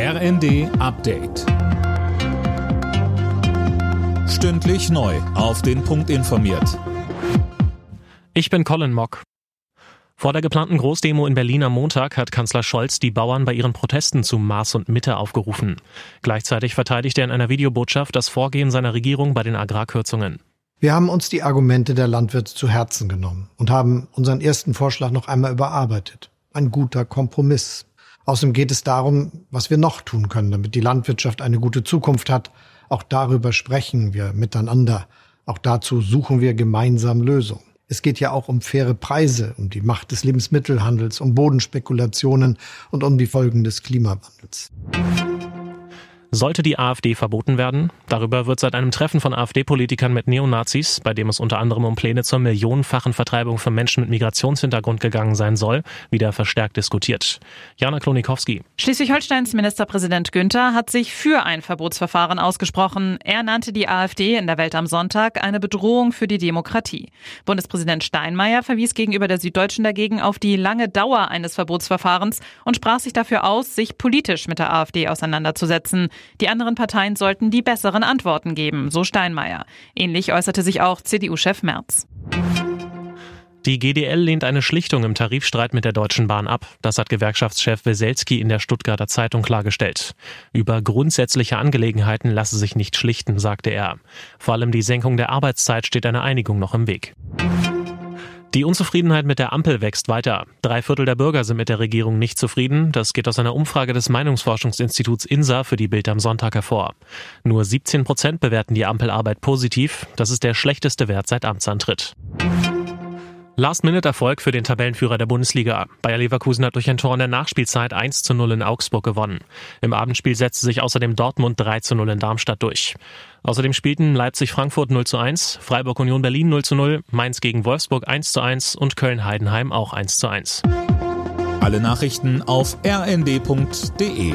RND Update. Stündlich neu. Auf den Punkt informiert. Ich bin Colin Mock. Vor der geplanten Großdemo in Berlin am Montag hat Kanzler Scholz die Bauern bei ihren Protesten zu Maß und Mitte aufgerufen. Gleichzeitig verteidigt er in einer Videobotschaft das Vorgehen seiner Regierung bei den Agrarkürzungen. Wir haben uns die Argumente der Landwirte zu Herzen genommen und haben unseren ersten Vorschlag noch einmal überarbeitet. Ein guter Kompromiss. Außerdem geht es darum, was wir noch tun können, damit die Landwirtschaft eine gute Zukunft hat. Auch darüber sprechen wir miteinander. Auch dazu suchen wir gemeinsam Lösungen. Es geht ja auch um faire Preise, um die Macht des Lebensmittelhandels, um Bodenspekulationen und um die Folgen des Klimawandels. Sollte die AfD verboten werden? Darüber wird seit einem Treffen von AfD-Politikern mit Neonazis, bei dem es unter anderem um Pläne zur millionenfachen Vertreibung von Menschen mit Migrationshintergrund gegangen sein soll, wieder verstärkt diskutiert. Jana Klonikowski. Schleswig-Holsteins Ministerpräsident Günther hat sich für ein Verbotsverfahren ausgesprochen. Er nannte die AfD in der Welt am Sonntag eine Bedrohung für die Demokratie. Bundespräsident Steinmeier verwies gegenüber der Süddeutschen dagegen auf die lange Dauer eines Verbotsverfahrens und sprach sich dafür aus, sich politisch mit der AfD auseinanderzusetzen. Die anderen Parteien sollten die besseren Antworten geben, so Steinmeier. Ähnlich äußerte sich auch CDU-Chef Merz. Die GDL lehnt eine Schlichtung im Tarifstreit mit der Deutschen Bahn ab. Das hat Gewerkschaftschef Weselski in der Stuttgarter Zeitung klargestellt. Über grundsätzliche Angelegenheiten lasse sich nicht schlichten, sagte er. Vor allem die Senkung der Arbeitszeit steht einer Einigung noch im Weg. Die Unzufriedenheit mit der Ampel wächst weiter. Drei Viertel der Bürger sind mit der Regierung nicht zufrieden. Das geht aus einer Umfrage des Meinungsforschungsinstituts INSA für die Bild am Sonntag hervor. Nur 17 Prozent bewerten die Ampelarbeit positiv. Das ist der schlechteste Wert seit Amtsantritt. Last-Minute-Erfolg für den Tabellenführer der Bundesliga. Bayer Leverkusen hat durch ein Tor in der Nachspielzeit 1 zu 0 in Augsburg gewonnen. Im Abendspiel setzte sich außerdem Dortmund 3 zu 0 in Darmstadt durch. Außerdem spielten Leipzig-Frankfurt 0 zu 1, Freiburg-Union Berlin 0 zu 0, Mainz gegen Wolfsburg 1 zu 1 und Köln-Heidenheim auch 1 zu 1. Alle Nachrichten auf rnd.de